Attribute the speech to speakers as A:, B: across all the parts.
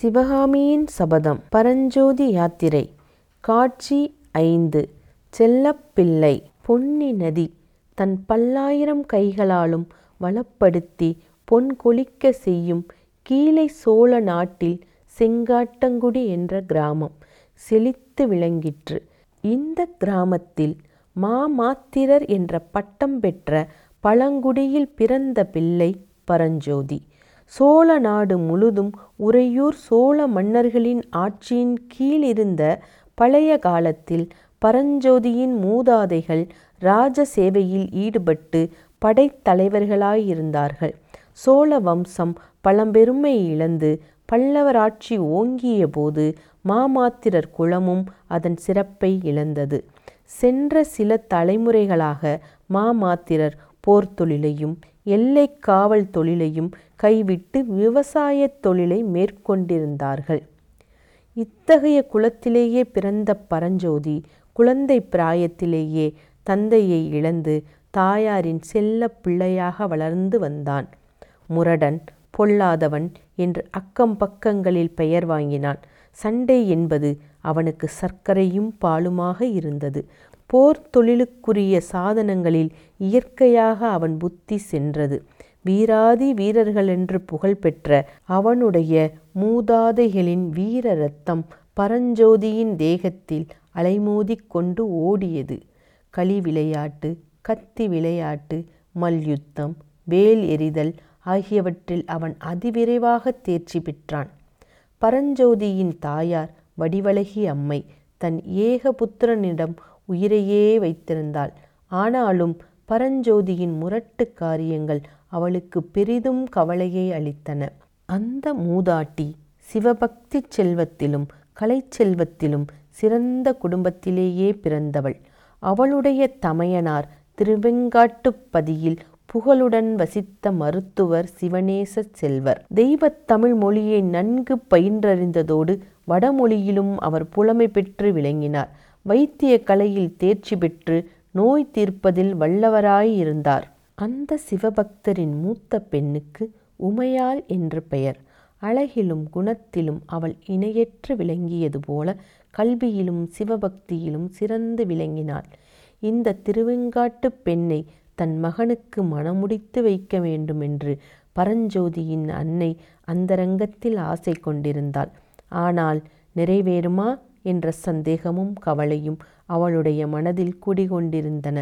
A: சிவகாமியின் சபதம். பரஞ்சோதி யாத்திரை. காட்சி ஐந்து. செல்லப்பிள்ளை. பொன்னி நதி. தன் பல்லாயிரம் கைகளாலும் வளப்படுத்தி பொன் கொழிக்க செய்யும் கீழே சோழ நாட்டில் செங்காட்டங்குடி என்ற கிராமம் செழித்து விளங்கிற்று. இந்த கிராமத்தில் மாமாத்திரர் என்ற பட்டம் பெற்ற பழங்குடியில் பிறந்த பிள்ளை பரஞ்சோதி. சோழ நாடு முழுதும் உறையூர் சோழ மன்னர்களின் ஆட்சியின் கீழிருந்த பழைய காலத்தில் பரஞ்சோதியின் மூதாதைகள் ராஜ சேவையில் ஈடுபட்டு படைத்தலைவர்களாயிருந்தார்கள். சோழ வம்சம் பழம்பெருமை இழந்து பல்லவராட்சி ஓங்கிய போது மாமாத்திரர் குலமும் அதன் சிறப்பை இழந்தது. சென்ற சில தலைமுறைகளாக மாமாத்திரர் போர்த்தொழிலையும் எல்லைக் காவல் தொழிலையும் கைவிட்டு விவசாயத் தொழிலை மேற்கொண்டிருந்தார்கள். இத்தகைய குலத்திலேயே பிறந்த பரஞ்சோதி குழந்தை பிராயத்திலேயே தந்தையை இழந்து தாயாரின் செல்ல பிள்ளையாக வளர்ந்து வந்தான். முரடன், பொல்லாதவன் என்று அக்கம் பக்கங்களில் பெயர் வாங்கினான். சண்டை என்பது அவனுக்கு சர்க்கரையும் பாலுமாக இருந்தது. போர் தொழிலுக்குரிய சாதனங்களில் இயற்கையாக அவன் புத்தி சென்றது. வீராதி வீரர்களென்று புகழ் பெற்ற அவனுடைய மூதாதைகளின் வீர ரத்தம் பரஞ்சோதியின் தேகத்தில் அலைமோதிக் கொண்டு ஓடியது. களி விளையாட்டு, கத்தி விளையாட்டு, மல்யுத்தம், வேல் எறிதல் ஆகியவற்றில் அவன் அதிவிரைவாக தேர்ச்சி பெற்றான். பரஞ்சோதியின் தாயார் வடிவழகி அம்மை தன் ஏக புத்திரனிடம் உயிரையே வைத்திருந்தாள். ஆனாலும் பரஞ்சோதியின் முரட்டு காரியங்கள் அவளுக்கு பெரிதும் கவலையை அளித்தன. அந்த மூதாட்டி சிவபக்தி செல்வத்திலும் கலைச்செல்வத்திலும் சிறந்த குடும்பத்திலேயே பிறந்தவள். அவளுடைய தமையனார் திருவெங்காட்டுப்பதியில் புகழுடன் வசித்த மருத்துவர் சிவநேச செல்வர். தெய்வத் தமிழ் மொழியை நன்கு பயின்றறிந்ததோடு வடமொழியிலும் அவர் புலமை பெற்று விளங்கினார். வைத்திய கலையில் தேர்ச்சி பெற்று நோய் தீர்ப்பதில் வல்லவராயிருந்தார். அந்த சிவபக்தரின் மூத்த பெண்ணுக்கு உமையாள் என்று பெயர். அழகிலும் குணத்திலும் அவள் இணையற்று விளங்கியது போல கல்வியிலும் சிவபக்தியிலும் சிறந்து விளங்கினாள். இந்த திருவெங்காட்டு பெண்ணை தன் மகனுக்கு மணமுடித்து வைக்க வேண்டுமென்று பரஞ்சோதியின் அன்னை அந்தரங்கத்தில் ஆசை கொண்டிருந்தாள். ஆனால் நிறைவேறுமா என்ற சந்தேகமும் கவலையும் அவளுடைய மனதில் குடிகொண்டிருந்தன.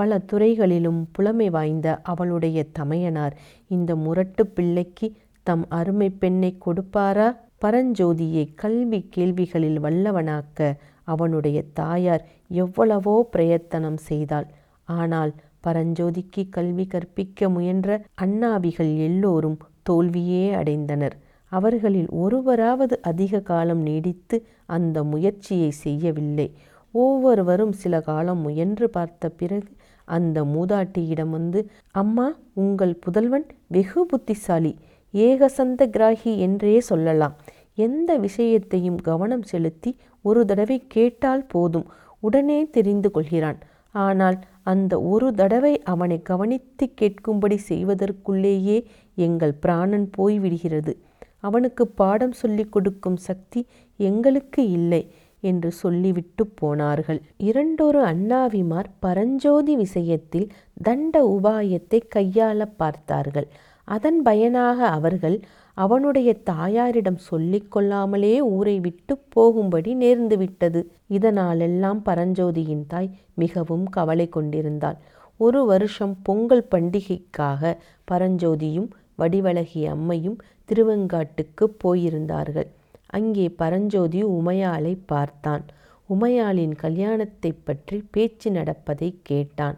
A: பல துறைகளிலும் புலமை வாய்ந்த அவளுடைய தமையனார் இந்த முரட்டுப் பிள்ளைக்கு தம் அருமைப் பெண்ணை கொடுப்பாரா? பரஞ்சோதியை கல்வி கேள்விகளில் வல்லவனாக்க அவனுடைய தாயார் எவ்வளவோ பிரயத்தனம் செய்தாள். ஆனால் பரஞ்சோதிக்கு கல்வி கற்பிக்க முயன்ற அண்ணாவிகள் எல்லோரும் தோல்வியே அடைந்தனர். அவர்களில் ஒருவராவது அதிக காலம் நீடித்து அந்த முயற்சியை செய்யவில்லை. ஒவ்வொருவரும் சில காலம் முயன்று பார்த்த பிறகு அந்த மூதாட்டியிடம் வந்து அம்மா உங்கள் புதல்வன் வெகு புத்திசாலி. ஏகசந்த கிராகி என்றே சொல்லலாம். எந்த விஷயத்தையும் கவனம் செலுத்தி ஒரு தடவை கேட்டால் போதும் உடனே தெரிந்து கொள்கிறான். ஆனால் அந்த ஒரு தடவை அவனை கவனித்துக் கேட்கும்படி செய்வதற்குள்ளேயே எங்கள் பிராணன் போய்விடுகிறது. அவனுக்கு பாடம் சொல்லிக் கொடுக்கும் சக்தி எங்களுக்கு இல்லை என்று சொல்லிவிட்டுப் போனார்கள். இரண்டொரு அண்ணாவிமார் பரஞ்சோதி விஷயத்தில் தண்ட உபாயத்தை கையாளப் பார்த்தார்கள். அதன் பயனாக அவர்கள் அவனுடைய தாயாரிடம் சொல்லிக் கொள்ளாமலே ஊரை விட்டுப் போகும்படி நேர்ந்துவிட்டது. இதனாலெல்லாம் பரஞ்சோதியின் தாய் மிகவும் கவலை கொண்டிருந்தாள். ஒரு வருஷம் பொங்கல் பண்டிகைக்காக பரஞ்சோதியும் வடிவழகி அம்மையும் திருவெங்காட்டுக்கு போயிருந்தார்கள். அங்கே பரஞ்சோதி உமையாளை பார்த்தான். உமையாளின் கல்யாணத்தைப் பற்றி பேச்சு நடப்பதைக் கேட்டான்.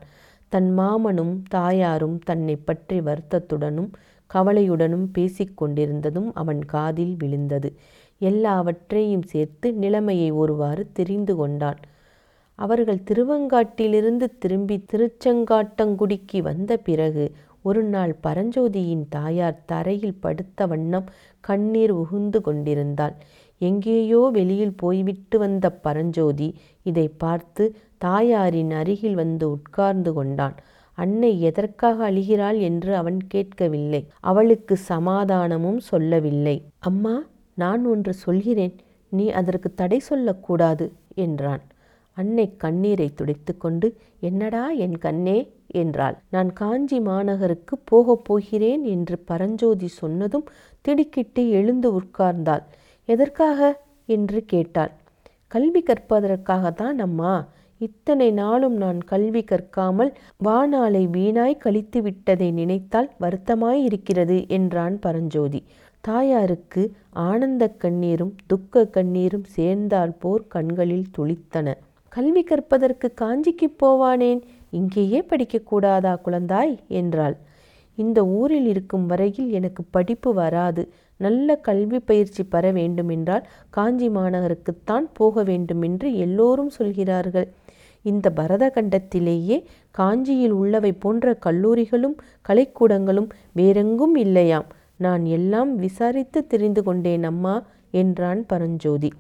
A: தன் மாமனும் தாயாரும் தன்னை பற்றி வருத்தத்துடனும் கவலையுடனும் பேசிக்கொண்டிருந்ததும் அவன் காதில் விழுந்தது. எல்லாவற்றையும் சேர்த்து நிலைமையை ஒருவாறு தெரிந்து கொண்டான். அவர்கள் திருவங்காட்டிலிருந்து திரும்பி திருச்செங்காட்டங்குடிக்கு வந்த பிறகு ஒரு நாள் பரஞ்சோதியின் தாயார் தரையில் படுத்த வண்ணம் கண்ணீர் உகுந்து கொண்டிருந்தாள். எங்கேயோ வெளியில் போய்விட்டு வந்த பரஞ்சோதி இதை பார்த்து தாயாரின் அருகில் வந்து உட்கார்ந்து கொண்டான். அன்னை எதற்காக அழுகிறாள் என்று அவன் கேட்கவில்லை. அவளுக்கு சமாதானமும் சொல்லவில்லை. அம்மா நான் ஒன்று சொல்கிறேன் நீ அதற்கு தடை சொல்லக்கூடாது என்றான் அன்னை கண்ணீரை துடைத்துக்கொண்டு என்னடா என் கண்ணே என்றாள். நான் காஞ்சி மாநகருக்கு போகப் போகிறேன் என்று பரஞ்சோதி சொன்னதும் திடுக்கிட்டு எழுந்து உட்கார்ந்தாள். எதற்காக? என்று கேட்டாள். கல்வி கற்பதற்காகத்தான் அம்மா. இத்தனை நாளும் நான் கல்வி கற்காமல் வானாலை வீணாய் கழித்து விட்டதை நினைத்தால் வருத்தமாய் இருக்கிறது என்றான் பரஞ்சோதி. தாயாருக்கு ஆனந்த கண்ணீரும் துக்க கண்ணீரும் சேர்ந்தால் போர் கண்களில் துளித்தன. கல்வி கற்பதற்கு காஞ்சிக்கு போவானேன்? இங்கேயே படிக்கக்கூடாதா குழந்தாய்? என்றாள். இந்த ஊரில் இருக்கும் வரையில் எனக்கு படிப்பு வராது. நல்ல கல்வி பயிற்சி பெற வேண்டுமென்றால் காஞ்சி மாநகருக்குத்தான் போக வேண்டுமென்று எல்லோரும் சொல்கிறார்கள். இந்த பரத கண்டத்திலேயே காஞ்சியில் உள்ளவை போன்ற கல்லூரிகளும் கலைக்கூடங்களும் வேறெங்கும் இல்லையாம். நான் எல்லாம் விசாரித்து தெரிந்து கொண்டேன் அம்மா என்றான் பரஞ்சோதி.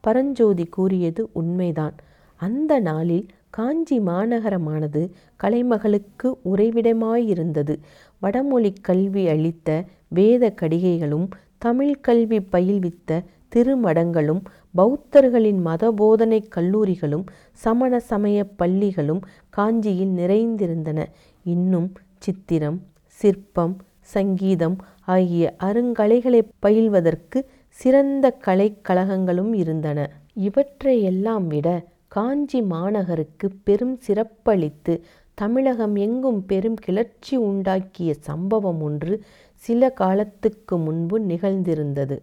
A: பரஞ்சோதி கூறியது உண்மைதான். அந்த நாளில் காஞ்சி மாநகரமானது கலைமகளுக்கு உறைவிடமாயிருந்தது. வடமொழி கல்வி அளித்த வேத கடிகைகளும் தமிழ் கல்வி பயில்வித்த திருமடங்களும் பௌத்தர்களின் மதபோதனை கல்லூரிகளும் சமண சமய பள்ளிகளும் காஞ்சியில் நிறைந்திருந்தன. இன்னும் சித்திரம் சிற்பம் சங்கீதம் ஆகிய அருங்கலைகளை பயில்வதற்கு சிறந்த கலைக்கழகங்களும் இருந்தன. இவற்றையெல்லாம் விட காஞ்சி மாநகருக்கு பெரும் சிறப்பளித்து தமிழகம் எங்கும் பெரும் கிளர்ச்சி உண்டாக்கிய சம்பவம் ஒன்று சில காலத்துக்கு முன்பு நிகழ்ந்திருந்தது.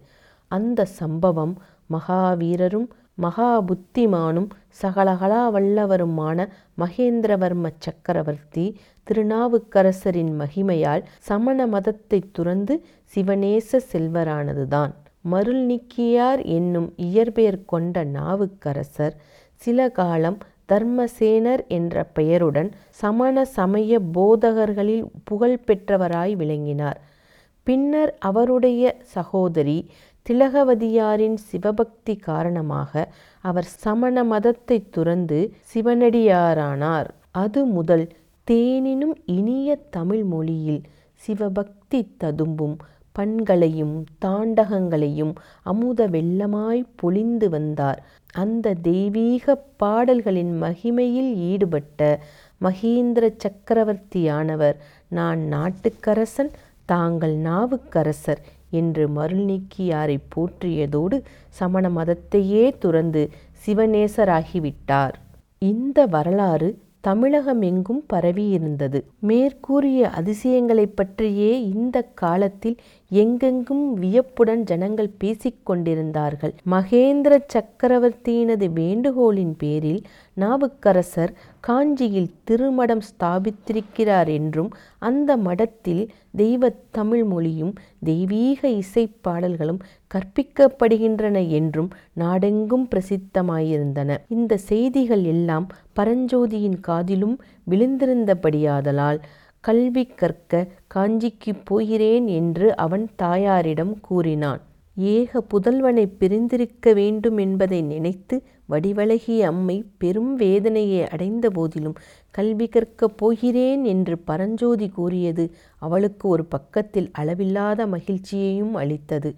A: அந்த சம்பவம் மகாவீரரும் மகா புத்திமானும் சகலகலா வல்லவருமான மகேந்திரவர்ம சக்கரவர்த்தி திருநாவுக்கரசரின் மகிமையால் சமண மதத்தை துறந்து சிவநேச செல்வரானதுதான். மருள் நீக்கியார் என்னும் இயற்பெயர் கொண்ட நாவுக்கரசர் சில காலம் தர்மசேனர் என்ற பெயருடன் சமண சமய போதகர்களில் புகழ் பெற்றவராய் விளங்கினார். பின்னர் அவருடைய சகோதரி திலகவதியாரின் சிவபக்தி காரணமாக அவர் சமண மதத்தை துறந்து சிவனடியாரானார். அது முதல் தேனினும் இனிய தமிழ் மொழியில் சிவபக்தி ததும்பும் பண்களையும் தாண்டகங்களையும் அமுத வெள்ளமாய் பொழிந்து வந்தார். அந்த தெய்வீக பாடல்களின் மகிமையில் ஈடுபட்ட மகேந்திர சக்கரவர்த்தியானவர் நான் நாட்டுக்கரசன் தாங்கள் நாவுக்கரசர் என்று மருள் நீக்கியாரை போற்றியதோடு சமண மதத்தையே துறந்து சிவநேசராகிவிட்டார். இந்த வரலாறு தமிழகமெங்கும் பரவியிருந்தது. மேற்கூறிய அதிசயங்களைப் பற்றியே இந்த காலத்தில் எங்கெங்கும் வியப்புடன் ஜனங்கள் பேசிக் கொண்டிருந்தார்கள். மகேந்திர சக்கரவர்த்தியினது வேண்டுகோளின் பேரில் நாவுக்கரசர் காஞ்சியில் திருமடம் ஸ்தாபித்திருக்கிறார் என்றும் அந்த மடத்தில் தெய்வ தமிழ் மொழியும் தெய்வீக இசைப்பாடல்களும் கற்பிக்கப்படுகின்றன என்றும் நாடெங்கும் பிரசித்தமாயிருந்தன. இந்த செய்திகள் எல்லாம் பரஞ்சோதியின் காதிலும் விழுந்திருந்தபடியாதலால் கல்வி கற்க காஞ்சிக்கு போகிறேன் என்று அவன் தாயாரிடம் கூறினான். ஏக புதல்வனை பிரிந்திருக்க வேண்டும் என்பதை நினைத்து வடிவழகிய அம்மை பெரும் வேதனையை அடைந்த போதிலும் கல்வி கற்கப் போகிறேன் என்று பரஞ்சோதி கூறியது அவளுக்கு ஒரு பக்கத்தில் அளவில்லாத மகிழ்ச்சியையும் அளித்தது.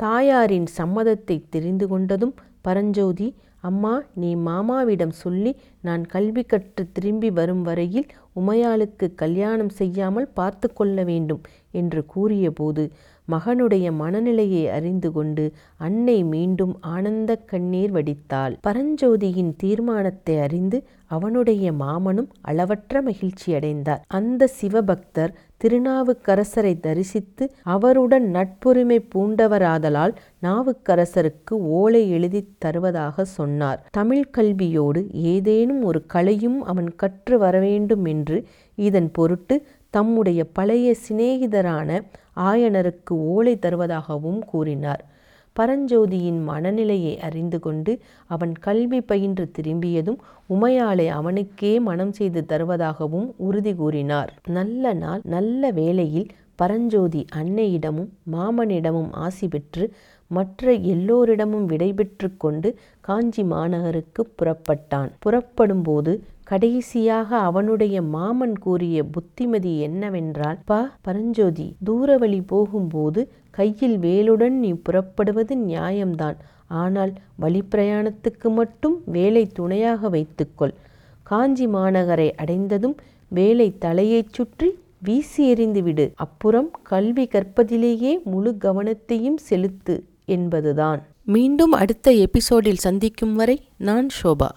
A: தாயாரின் சம்மதத்தை தெரிந்து கொண்டதும் பரஞ்சோதி அம்மா நீ மாமாவிடம் சொல்லி நான் கல்வி கற்று திரும்பி வரும் வரையில் உமையாளுக்கு கல்யாணம் செய்யாமல் பார்த்து கொள்ள வேண்டும் என்று கூறியபோது மகனுடைய மனநிலையை அறிந்து கொண்டு அன்னை மீண்டும் ஆனந்த கண்ணீர் வடித்தாள். பரஞ்சோதியின் தீர்மானத்தை அறிந்து அவனுடைய மாமனும் அளவற்ற மகிழ்ச்சி அடைந்தார். அந்த சிவபக்தர் திருநாவுக்கரசரை தரிசித்து அவருடன் நட்புரிமை பூண்டவராதலால் நாவுக்கரசருக்கு ஓலை எழுதி தருவதாக சொன்னார். தமிழ் கல்வியோடு ஏதேனும் ஒரு கலையும் அவன் கற்று வரவேண்டும் என்று இதன் பொருட்டு தம்முடைய பழைய சிநேகிதரான ஆயனருக்கு ஓலை தருவதாகவும் கூறினார். பரஞ்சோதியின் மனநிலையை அறிந்து கொண்டு அவன் கல்வி பயின்று திரும்பியதும் உமையாளை அவனுக்கே மனம் செய்து தருவதாகவும் உறுதி கூறினார். நல்ல நாள் நல்ல வேளையில் பரஞ்சோதி அன்னையிடமும் மாமனிடமும் ஆசி பெற்று மற்ற எல்லோரிடமும் விடைபெற்று கொண்டு காஞ்சி மாநகருக்கு புறப்பட்டான். புறப்படும்போது கடைசியாக அவனுடைய மாமன் கூறிய புத்திமதி என்னவென்றால் பா பரஞ்சோதி தூரவழி போகும்போது கையில் வேலுடன் நீ புறப்படுவது நியாயம்தான். ஆனால் வழிப்பிரயாணத்துக்கு மட்டும் வேலை துணையாக வைத்துக்கொள். காஞ்சி மாநகரை அடைந்ததும் வேலை தலையைச் சுற்றி வீசி எறிந்துவிடு அப்புறம் கல்வி கற்பதிலேயே முழு கவனத்தையும் செலுத்து என்பதுதான். மீண்டும் அடுத்த எபிசோடில் சந்திக்கும் வரை நான் ஷோபா.